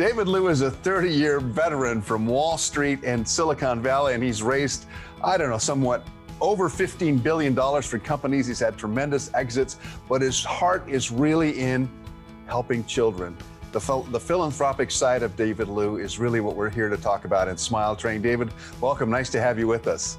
David Liu is a 30 year veteran from Wall Street and Silicon Valley, and he's raised, I don't know, somewhat over $15 billion for companies. He's had tremendous exits, but his heart is really in helping children. The, the, philanthropic side of David Liu is really what we're here to talk about in Smile Train. David, welcome. Nice to have you with us.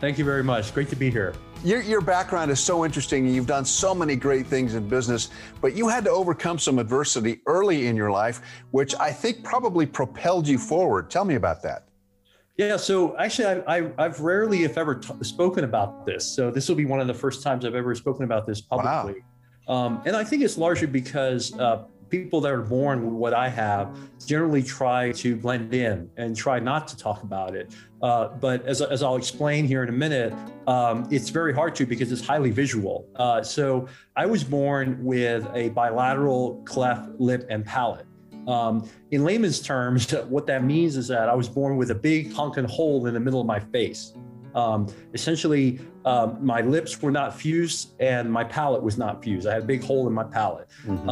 Thank you very much. Great to be here. Your, your background is so interesting. And you've done so many great things in business, but you had to overcome some adversity early in your life, which I think probably propelled you forward. Tell me about that. Yeah, so actually, I, have rarely, if ever, t- spoken about this. So this will be one of the first times I've ever spoken about this publicly. Wow. Um, and I think it's largely because uh, people that are born with what I have generally try to blend in and try not to talk about it. Uh, but as, as I'll explain here in a minute, um, it's very hard to because it's highly visual. Uh, so I was born with a bilateral cleft lip and palate. Um, in layman's terms, what that means is that I was born with a big honking hole in the middle of my face. Um, essentially, um, my lips were not fused and my palate was not fused. I had a big hole in my palate. Mm-hmm.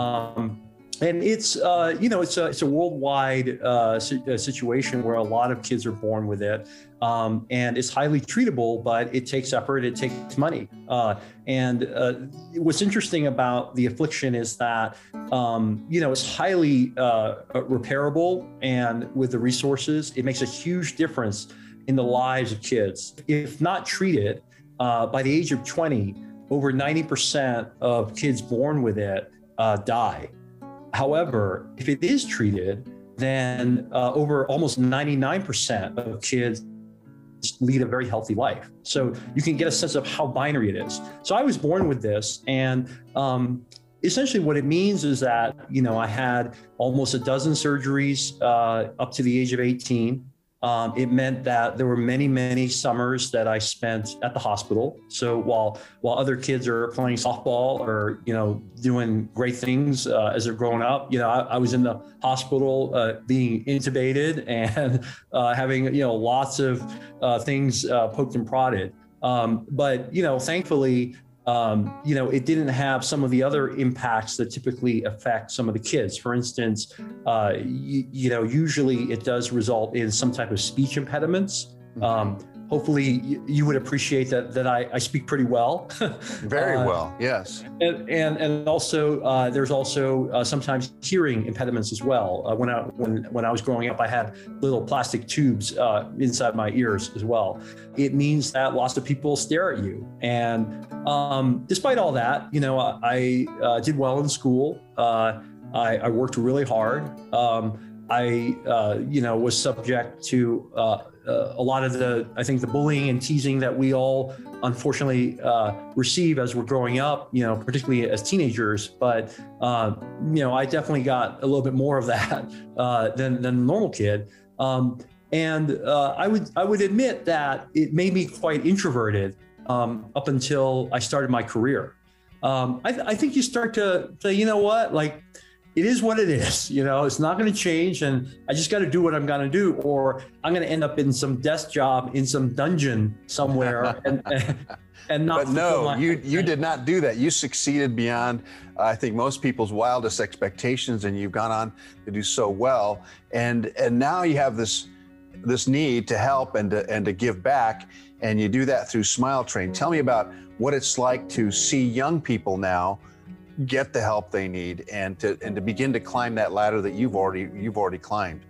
And it's uh, you know it's a it's a worldwide uh, situation where a lot of kids are born with it, um, and it's highly treatable, but it takes effort, it takes money. Uh, and uh, what's interesting about the affliction is that um, you know it's highly uh, repairable, and with the resources, it makes a huge difference in the lives of kids. If not treated uh, by the age of 20, over 90% of kids born with it die. However, if it is treated, then uh, over almost 99% of kids lead a very healthy life. So you can get a sense of how binary it is. So I was born with this, and um, essentially what it means is that you know I had almost a dozen surgeries uh, up to the age of 18. Um, it meant that there were many, many summers that I spent at the hospital. So while while other kids are playing softball or you know doing great things uh, as they're growing up, you know I, I was in the hospital uh, being intubated and uh, having you know lots of uh, things uh, poked and prodded. Um, but you know, thankfully, um, you know, it didn't have some of the other impacts that typically affect some of the kids. For instance, uh, you, you, know, usually it does result in some type of speech impediments. Mm-hmm. Um, hopefully you would appreciate that that I, I speak pretty well. Very uh, well, yes. And and, and also uh, there's also uh, sometimes hearing impediments as well. Uh, when I when when I was growing up, I had little plastic tubes uh, inside my ears as well. It means that lots of people stare at you, and um, despite all that, you know, I, I did well in school. I, I, worked really hard. Um, I, uh, you know, was subject to uh, a lot of the, I think, the bullying and teasing that we all unfortunately uh, receive as we're growing up, you know, particularly as teenagers. But, uh, you know, I definitely got a little bit more of that uh, than, than a normal kid. Um, and uh, I would I would admit that it made me quite introverted um, up until I started my career. Um, I, th- I think you start to say, you know what, like it is what it is. You know, it's not going to change, and I just got to do what I'm going to do, or I'm going to end up in some desk job in some dungeon somewhere, and, and, not. But no, you you did not do that. You succeeded beyond, uh, I think, most people's wildest expectations, and you've gone on to do so well. And and now you have this this need to help and to, and to give back, and you do that through Smile Train. Tell me about what it's like to see young people now get the help they need and to and to begin to climb that ladder that you've already you've already climbed.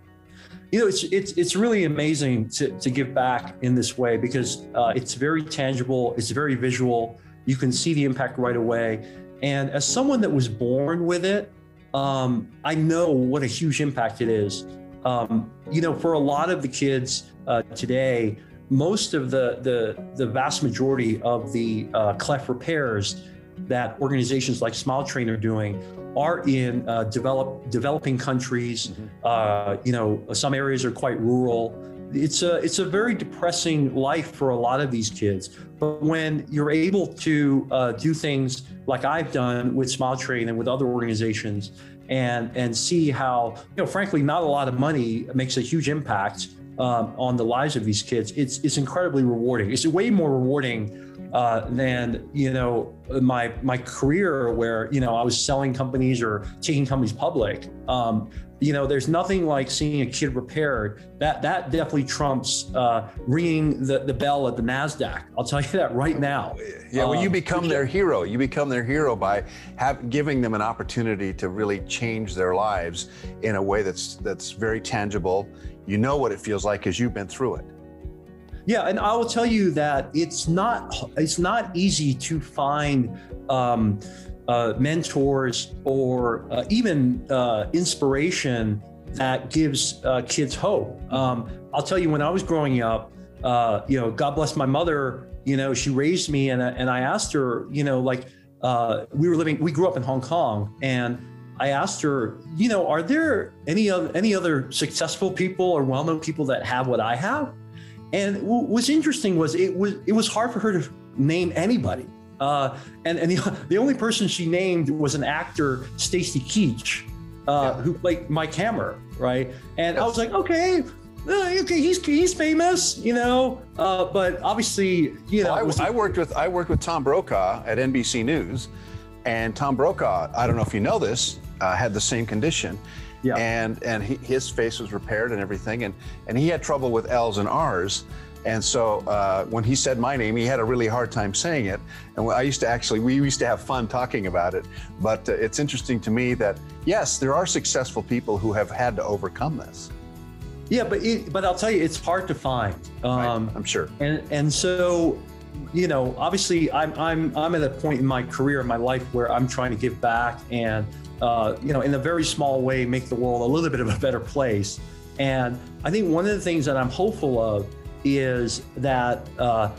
You know it's it's it's really amazing to, to give back in this way because uh, it's very tangible it's very visual. You can see the impact right away. And as someone that was born with it um, i know what a huge impact it is. Um, you know for a lot of the kids uh, today most of the the the vast majority of the uh, cleft repairs that organizations like Smile Train are doing are in uh, develop, developing countries. Mm-hmm. Uh, you know, some areas are quite rural. It's a it's a very depressing life for a lot of these kids. But when you're able to uh, do things like I've done with Smile Train and with other organizations, and and see how you know, frankly, not a lot of money makes a huge impact um, on the lives of these kids. It's it's incredibly rewarding. It's way more rewarding uh, than you know my my career where you know I was selling companies or taking companies public. Um, you know, there's nothing like seeing a kid repaired. That that definitely trumps uh, ringing the, the bell at the Nasdaq. I'll tell you that right now. Yeah, well, you um, become their hero. You become their hero by have, giving them an opportunity to really change their lives in a way that's that's very tangible. You know what it feels like because you've been through it. Yeah, and I will tell you that it's not it's not easy to find. Um, uh, mentors or uh, even uh, inspiration that gives uh, kids hope. Um, I'll tell you, when I was growing up, uh, you know, God bless my mother. You know, she raised me, and and I asked her, you know, like uh, we were living, we grew up in Hong Kong, and I asked her, you know, are there any other any other successful people or well-known people that have what I have? And what's interesting was it was it was hard for her to name anybody. Uh, and and the, the only person she named was an actor, Stacy Keach, uh, yeah. who played Mike Hammer, right? And. I was like, okay, uh, okay, he's he's famous, you know. Uh, but obviously, you know, well, I, I, worked with I worked with Tom Brokaw at NBC News, and Tom Brokaw, I don't know if you know this, uh, had the same condition. Yeah. And and he, his face was repaired and everything, and and he had trouble with L's and R's. And so uh, when he said my name, he had a really hard time saying it. And I used to actually, we used to have fun talking about it. But uh, it's interesting to me that, yes, there are successful people who have had to overcome this. Yeah, but it, but I'll tell you, it's hard to find. Um, right, I'm sure. And and so, you know, obviously, I'm I'm I'm at a point in my career, in my life, where I'm trying to give back and, uh, you know, in a very small way, make the world a little bit of a better place. And I think one of the things that I'm hopeful of is that uh,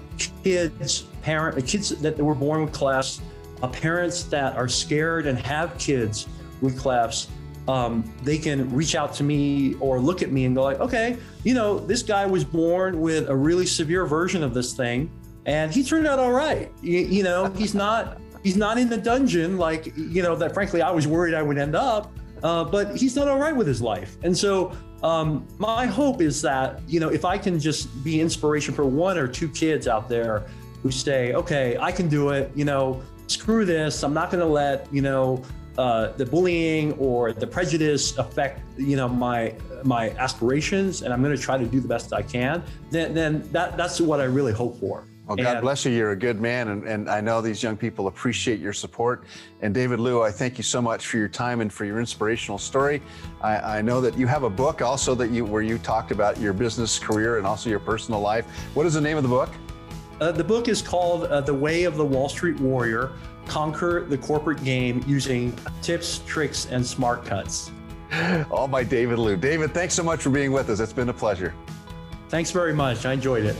kids, parent, kids that were born with clefts, uh, parents that are scared and have kids with clefts, um, they can reach out to me or look at me and go like, okay, you know, this guy was born with a really severe version of this thing, and he turned out all right. You, you know, he's not he's not in the dungeon like you know that. Frankly, I was worried I would end up, uh, but he's not all right with his life, and so um, my hope is that, you know, if I can just be inspiration for one or two kids out there who say, okay, I can do it, you know, screw this. I'm not going to let, you know, uh, the bullying or the prejudice affect, you know, my my aspirations, and I'm going to try to do the best I can. Then, then that that's what I really hope for. Well, God and, bless you. You're a good man, and, and I know these young people appreciate your support. And David Liu, I thank you so much for your time and for your inspirational story. I, I know that you have a book also that you where you talked about your business career and also your personal life. What is the name of the book? Uh, the book is called uh, The Way of the Wall Street Warrior Conquer the Corporate Game Using Tips, Tricks, and Smart Cuts. All by David Liu. David, thanks so much for being with us. It's been a pleasure. Thanks very much. I enjoyed it.